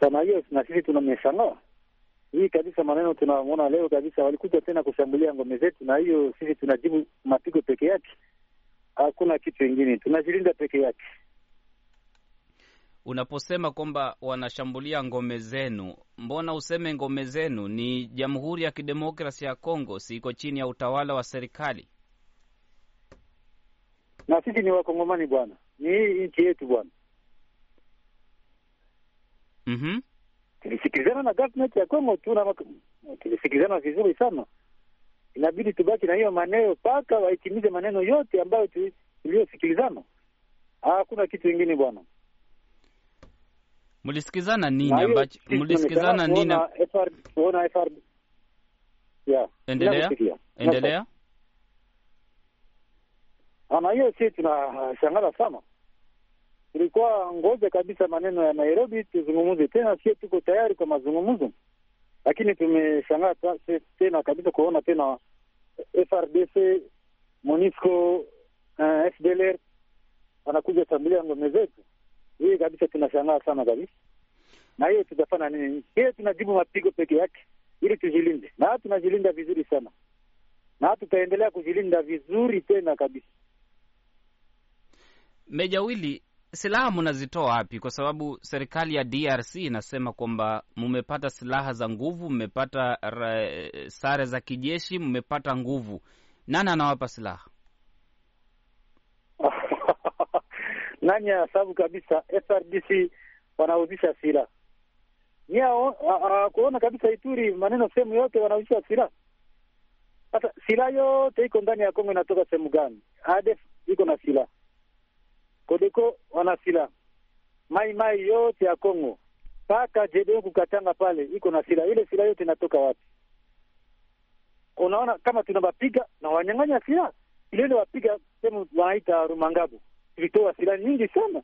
sana hiyo, na sisi tunameshangaa hii kabisa. Maneno tunamwona leo kabisa, walikuja tena kushambulia ngome zetu, na hiyo sisi tunajibu mapigo peke yake, hakuna kitu ingine, tunajilinda peke yake. Unaposema kwamba wanashambulia ngome zenu, mbona useme ngome zenu? Ni Jamhuri ya Kidemokrasi ya Kongo, siko chini ya utawala wa serikali? Na sisi ni Wakongomani bwana, ni hii nchi yetu bwana. Mm-hmm. Tulisikilizana na government ya Kongo tu, tulisikilizana vizuri sana. Inabidi tubaki na hiyo maneno mpaka wahitimize maneno yote ambayo tuliyosikilizana. Hakuna kitu ingine bwana. Mlisikizana nini ambacho mlisikizana nini? Ona FR yeah, endelea endelea. Ana hiyo si tunashangala sana, tulikuwa ngoja kabisa maneno ya Nairobi tuzungumuze tena, sie tuko tayari kwa mazungumzo, lakini tumeshangaa tena kabisa kuona tena FRDC, MONUSCO, uh, FDLR wanakuja shambulia ngome zetu. Hii kabisa tunashangaa sana kabisa, na hiyo tutafanya nini? Hiyo tunajibu mapigo peke yake ili tujilinde, na tunajilinda vizuri sana, na tutaendelea kujilinda vizuri tena kabisa. Meja Wili, silaha mnazitoa wapi? Kwa sababu serikali ya DRC inasema kwamba mmepata silaha za nguvu, mmepata sare za kijeshi, mmepata nguvu. Nani anawapa silaha? nani asabu kabisa FRDC wanauzisha silaha ni kuona kabisa Ituri maneno sehemu yote wanauzisha silaha. Sasa silaha yote iko ndani ya Kongo inatoka sehemu gani? ADF iko na silaha, Kodeko wana silaha, Mai Mai yote ya Kongo mpaka JDO kukatanga pale iko na silaha. Ile silaha yote inatoka wapi? Unaona kama tunawapiga na wanyang'anya silaha ile wapiga sehemu wanaita Rumangabo tulitoa silaha nyingi sana,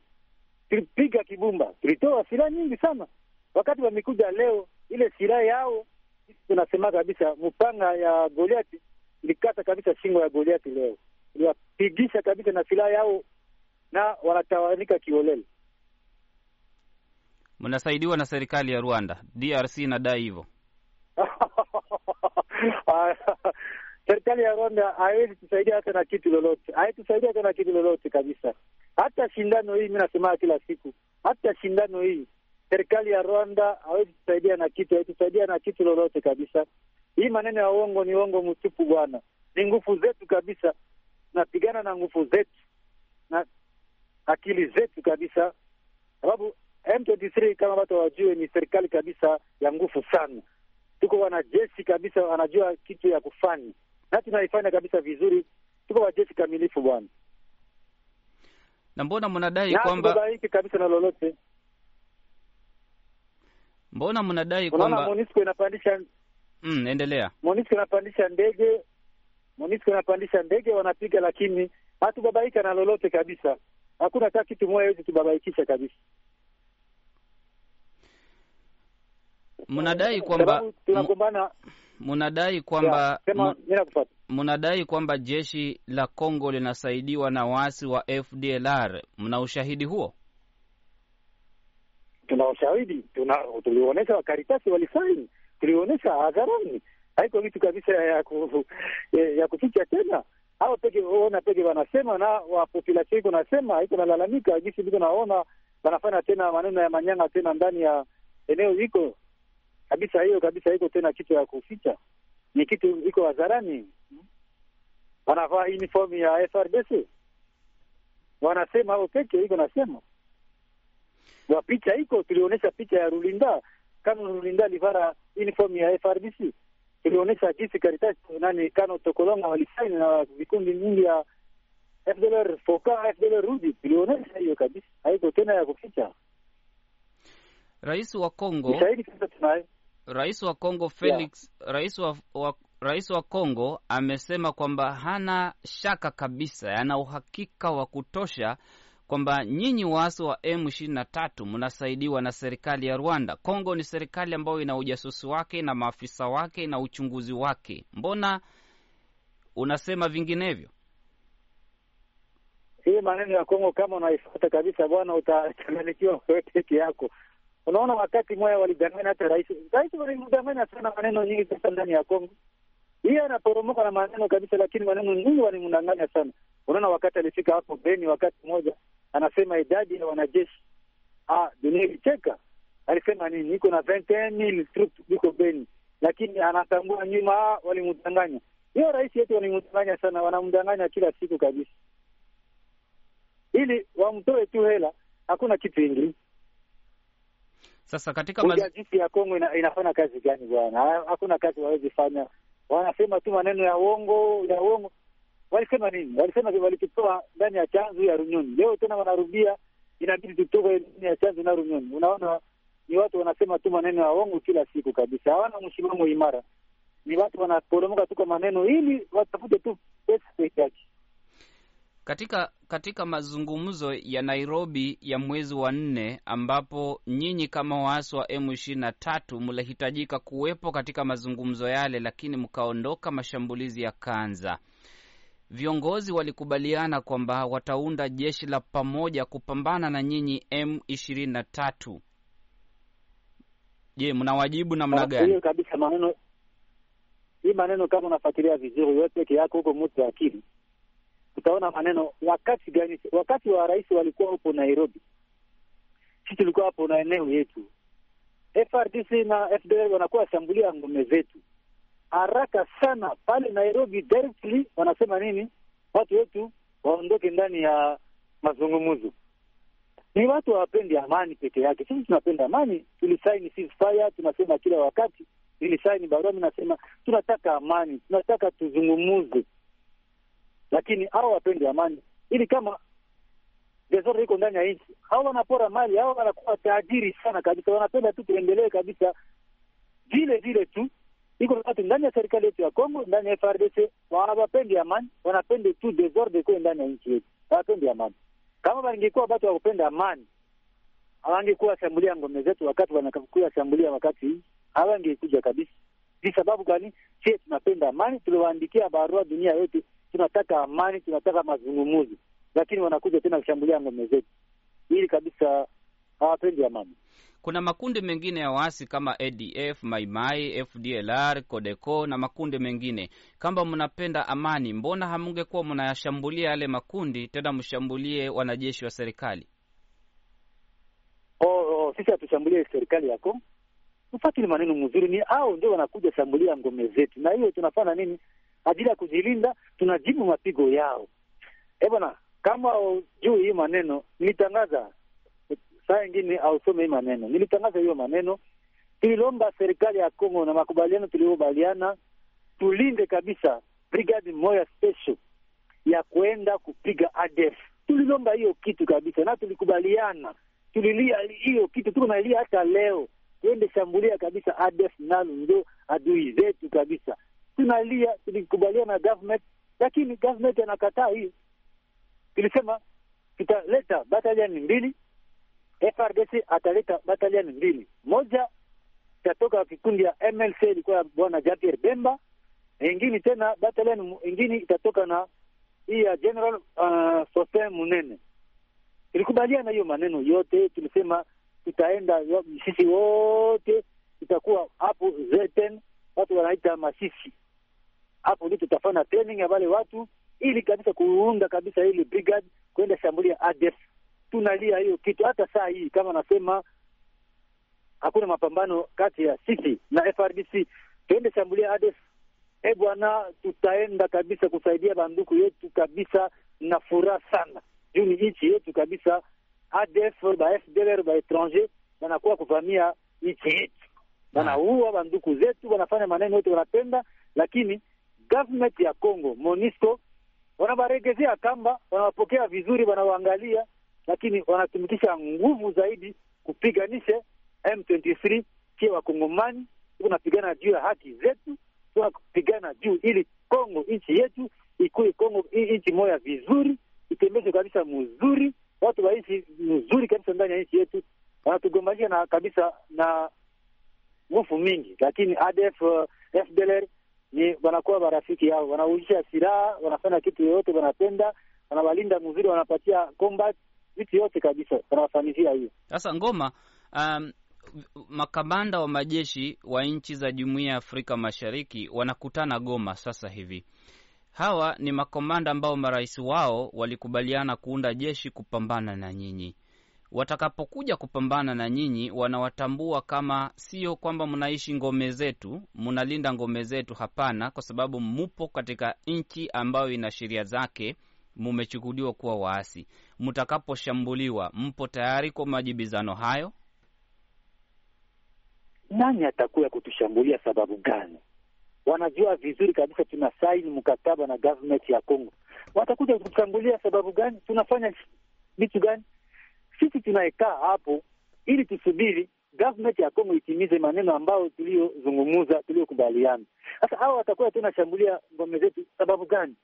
tulipiga Kibumba, tulitoa silaha nyingi sana. Wakati wamekuja leo, ile silaha yao tunasema kabisa, mpanga ya Goliati ilikata kabisa shingo ya Goliati leo, iliwapigisha kabisa na silaha yao, na wanatawanika kiholela. Mnasaidiwa na serikali ya Rwanda. DRC inadai hivyo. Serikali ya Rwanda haiwezi tusaidia hata na kitu lolote, haitusaidia hata na kitu lolote kabisa. Hata shindano hii, mi nasema kila siku, hata shindano hii serikali ya Rwanda hawezi tusaidia na kitu, haitusaidia na kitu lolote kabisa. Hii maneno ya uongo ni uongo mtupu bwana, ni nguvu zetu kabisa, tunapigana na nguvu zetu na akili zetu kabisa, sababu M23 kama watu wajue, ni serikali kabisa ya nguvu sana. Tuko wanajeshi kabisa, wanajua kitu ya kufanya na tunaifanya kabisa vizuri. Tuko wajeshi kamilifu bwana, na mbona mnadai kwamba kabisa na lolote. Mbona mnadai kwamba MONUSCO inapandisha mm, endelea. MONUSCO inapandisha ndege, MONUSCO inapandisha ndege, wanapiga, lakini hatubabaika na lolote kabisa. Hakuna hata kitu moja hizi tubabaikisha kabisa. Mnadai kwamba tunagombana mnadai kwamba mnadai kwamba jeshi la Kongo linasaidiwa na waasi wa FDLR. Mna ushahidi huo? tuna ushahidi, tuna tulionyesha wakaritasi walisaini, tulionyesha hadharani, haiko vitu kabisa ya ku, ya, ya kuficha tena. Hao peke ona peke wanasema na wapopulasion iko nasema iko nalalamika jinsi viko naona wanafanya tena maneno ya manyanga tena ndani ya eneo iko. Kabisa, hiyo kabisa iko tena kitu ya kuficha, ni kitu iko hadharani. Wanavaa uniform ya FRDC wanasema hao peke iko nasema. Wa picha iko tulionyesha picha ya Rulinda. Kama Rulinda alivara uniform ya FRDC. Tulionyesha jinsi Caritas nani Kano Tokolonga walisaini na vikundi nyingi ya FDLR Foka FDLR Rudi, ilionyesha hiyo kabisa, haiko tena ya kuficha. Rais wa Kongo Rais wa Kongo Felix rais wa, wa Rais wa Kongo amesema kwamba hana shaka kabisa, ana uhakika wa kutosha kwamba nyinyi waasi wa M23 mnasaidiwa na serikali ya Rwanda. Kongo ni serikali ambayo ina ujasusi wake na maafisa wake na uchunguzi wake. Mbona unasema vinginevyo? hii maneno ya Kongo, kama unaifuata kabisa bwana, utachanganyikiwa wewe peke yako. Unaona, wakati moya walidanganya hata rais, rais walimdanganya sana maneno nyingi sasa ndani ya Kongo. Yeye anaporomoka na maneno kabisa, lakini maneno nyingi wanimdanganya sana. Unaona, wakati alifika hapo Beni, wakati mmoja anasema idadi ya wanajeshi ah, dunia ilicheka. Alisema nini? Iko na 21000 troops iko Beni, lakini anatambua nyuma, ah, walimdanganya. Hiyo rais yetu walimdanganya sana, wanamdanganya kila siku kabisa, ili wamtoe tu hela, hakuna kitu ingine. Sasa katika mazingira ya Kongo ina, inafanya kazi gani bwana? Hakuna kazi wawezi fanya, wanasema tu maneno ya uongo ya uongo. Walisema nini? Walisema walitutoa ndani ya chanzo ya Runyoni, leo tena wanarudia, inabidi tutoke ndani ya chanzo na Runyoni. Unaona, ni watu wanasema tu maneno ya uongo kila siku kabisa, hawana msimamo imara. Ni watu wanaporomoka tu kwa maneno ili watafute tu pesa peke yake. Katika katika mazungumzo ya Nairobi ya mwezi wa nne ambapo nyinyi kama waasi wa M ishirini na tatu mlihitajika kuwepo katika mazungumzo yale, lakini mkaondoka, mashambulizi yakaanza. Viongozi walikubaliana kwamba wataunda jeshi la pamoja kupambana na nyinyi M ishirini na tatu. Je, mnawajibu namna gani? Kabisa maneno hii maneno, kama unafuatilia vizuri yote yako huko mtu akili utaona maneno wakati gani? Wakati wa rais walikuwa hapo Nairobi, sisi tulikuwa hapo na eneo yetu. FRDC na FDL wanakuwa washambulia ngome zetu haraka sana pale Nairobi. Directly wanasema nini? Watu wetu waondoke ndani ya mazungumzo. Ni watu hawapendi amani peke yake. Sisi tunapenda amani, tulisaini ceasefire, tunasema kila wakati, nilisaini barua, mi nasema tunataka amani, tunataka tuzungumuze lakini hao wapende amani, ili kama desordre iko ndani ya nchi, hao wanapora mali, hao wanakuwa tajiri sana kabisa, wanapenda tu tuendelee kabisa vile vile tu. Iko watu ndani ya serikali yetu ya Kongo, ndani ya FRDC hawapendi amani, wanapende tu desordre iko ndani ya nchi yetu, hawapendi amani. Kama wangekuwa watu wakupenda amani, hawangekuwa shambulia ngome zetu wakati wanakuwa shambulia wakati hawangekuja kabisa. Ni sababu gani? Sie tunapenda amani, tuliwaandikia barua dunia yote tunataka amani, tunataka mazungumuzi, lakini wanakuja tena kushambulia ngome zetu. Hili kabisa hawapendi amani. Kuna makundi mengine ya waasi kama ADF, Maimai, FDLR, Codeco na makundi mengine. Kama mnapenda amani, mbona hamungekuwa mnayashambulia yale makundi, tena mshambulie wanajeshi wa serikali? Oh, oh, sisi hatushambulie serikali yako, ufatili maneno mzuri, ni hao ndio wanakuja shambulia ngome zetu, na hiyo tunafanya nini ajili ya kujilinda, tunajibu mapigo yao. Eh bwana, kama juu hii maneno nilitangaza saa ingine ausome hii maneno, nilitangaza hiyo maneno. Tulilomba serikali ya Kongo na makubaliano tuliokubaliana, tulinde kabisa brigade moya special ya kwenda kupiga ADF. Tulilomba hiyo kitu kabisa na tulikubaliana, tulilia hiyo kitu, tuko nalia hata leo, tuende shambulia kabisa ADF, nalo ndio adui zetu kabisa tunalia tulikubaliana na government, lakini government anakataa hiyo. Tulisema tutaleta batalioni mbili, FRDC ataleta batalioni mbili, moja itatoka kikundi ya MLC ilikuwa bwana Jean-Pierre Bemba, ingine tena batalioni ingine itatoka na hii ya General uh, Sostin Munene. Tulikubaliana hiyo maneno yote, tulisema tutaenda sisi wote, tutakuwa hapo Zeten, watu wanaita Masisi hapo ndio tutafanya training ya wale watu ili kabisa kuunda kabisa ile brigade kwenda shambulia ADF. Tunalia hiyo kitu hata saa hii, kama nasema hakuna mapambano kati ya sisi na FRDC, tuende shambulia ADF. E bwana, tutaenda kabisa kusaidia banduku yetu kabisa na furaha sana, juu ni nchi yetu kabisa. ADF ba FDLR ba etranger wanakuwa kuvamia nchi yetu, wanaua banduku zetu, wanafanya maneno yote wanapenda, lakini government ya Congo Monisco wanawaregezea kamba, wanawapokea vizuri, wanawaangalia, lakini wanatumikisha nguvu zaidi kupiganisha M23 kie wakongomani. Tunapigana juu ya haki zetu, tunapigana juu ili Congo nchi yetu ikuwe Congo nchi moya vizuri, itembezwe kabisa mzuri, watu waishi mzuri kabisa ndani ya nchi yetu. Wanatugombanisha na kabisa na nguvu mingi, lakini ADF FDLR ni wanakuwa marafiki yao, wanauzisha silaha, wanafanya kitu yoyote wanapenda, wanawalinda mzuri, wanapatia combat vitu yote kabisa, wanawafanyizia hiyo. Sasa Ngoma, um, makamanda wa majeshi wa nchi za Jumuiya ya Afrika Mashariki wanakutana Goma sasa hivi. Hawa ni makomanda ambao marais wao walikubaliana kuunda jeshi kupambana na nyinyi. Watakapokuja kupambana na nyinyi, wanawatambua kama sio kwamba mnaishi ngome zetu, mnalinda ngome zetu. Hapana, kwa sababu mupo katika nchi ambayo ina sheria zake, mumechukuliwa kuwa waasi. Mtakaposhambuliwa, mpo tayari kwa majibizano hayo? Nani atakuya kutushambulia? Sababu gani? Wanajua vizuri kabisa tuna saini mkataba na government ya Congo. Watakuja kutushambulia sababu gani? Tunafanya vitu gani? Sisi tunayekaa hapo ili tusubiri government ya Congo itimize maneno ambayo tuliyozungumuza, tuliyokubaliana. Sasa hao watakuwa tena shambulia ngome zetu sababu gani?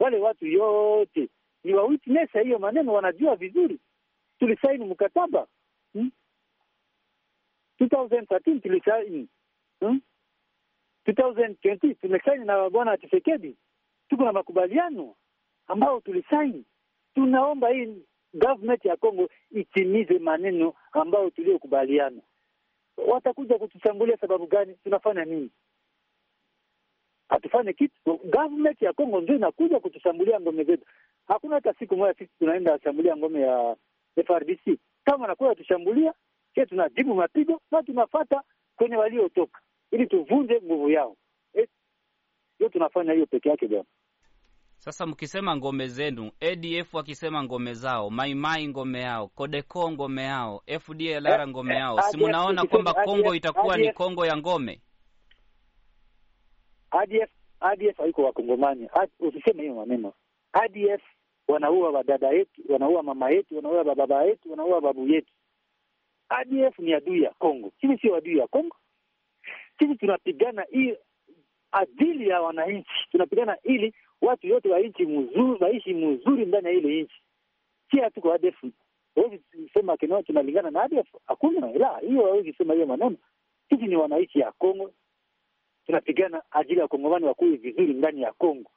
Wale watu yote ni wa witness hiyo maneno, wanajua vizuri tulisaini mkataba hmm? 2013 tulisaini hmm? 2020 tumesaini na bwana Tshisekedi, tuko na makubaliano ambao tulisaini. Tunaomba hii government ya Congo itimize maneno ambayo tuliyokubaliana. Watakuja kutushambulia sababu gani? Tunafanya nini? Hatufanye kitu. Government ya Congo ndio inakuja kutushambulia ngome zetu. Hakuna hata siku moja sisi tunaenda shambulia ngome ya FRDC. Kama wanakuja tushambulia, sisi tunajibu mapigo na tunafata kwenye waliotoka ili tuvunje nguvu yao. Hiyo eh, tunafanya hiyo peke yake bwana. Sasa mkisema ngome zenu, ADF wakisema ngome zao, Maimai ngome yao, Kodeko ngome yao, FDLR eh, ngome yao, si mnaona kwamba Kongo itakuwa ni Kongo ya ngome? ADF ADF haiko wakongomani, usiseme hiyo maneno. ADF wanaua wadada yetu, wanaua mama yetu, wanaua baba yetu, wanaua babu yetu. ADF ni adui ya Kongo. Sisi sio adui ya Kongo. Sisi tunapigana hii adili ya wananchi, tunapigana ili watu yote wa nchi mzuri waishi mzuri ndani ya ile nchi. Si hatuko ADF. Hawezi sema kinao tunalingana na ADF, hakuna. La, hiyo hawezi sema hiyo maneno. Sisi ni wananchi ya Kongo, tunapigana ajili ya wakongomani wakuwe vizuri ndani ya Kongo.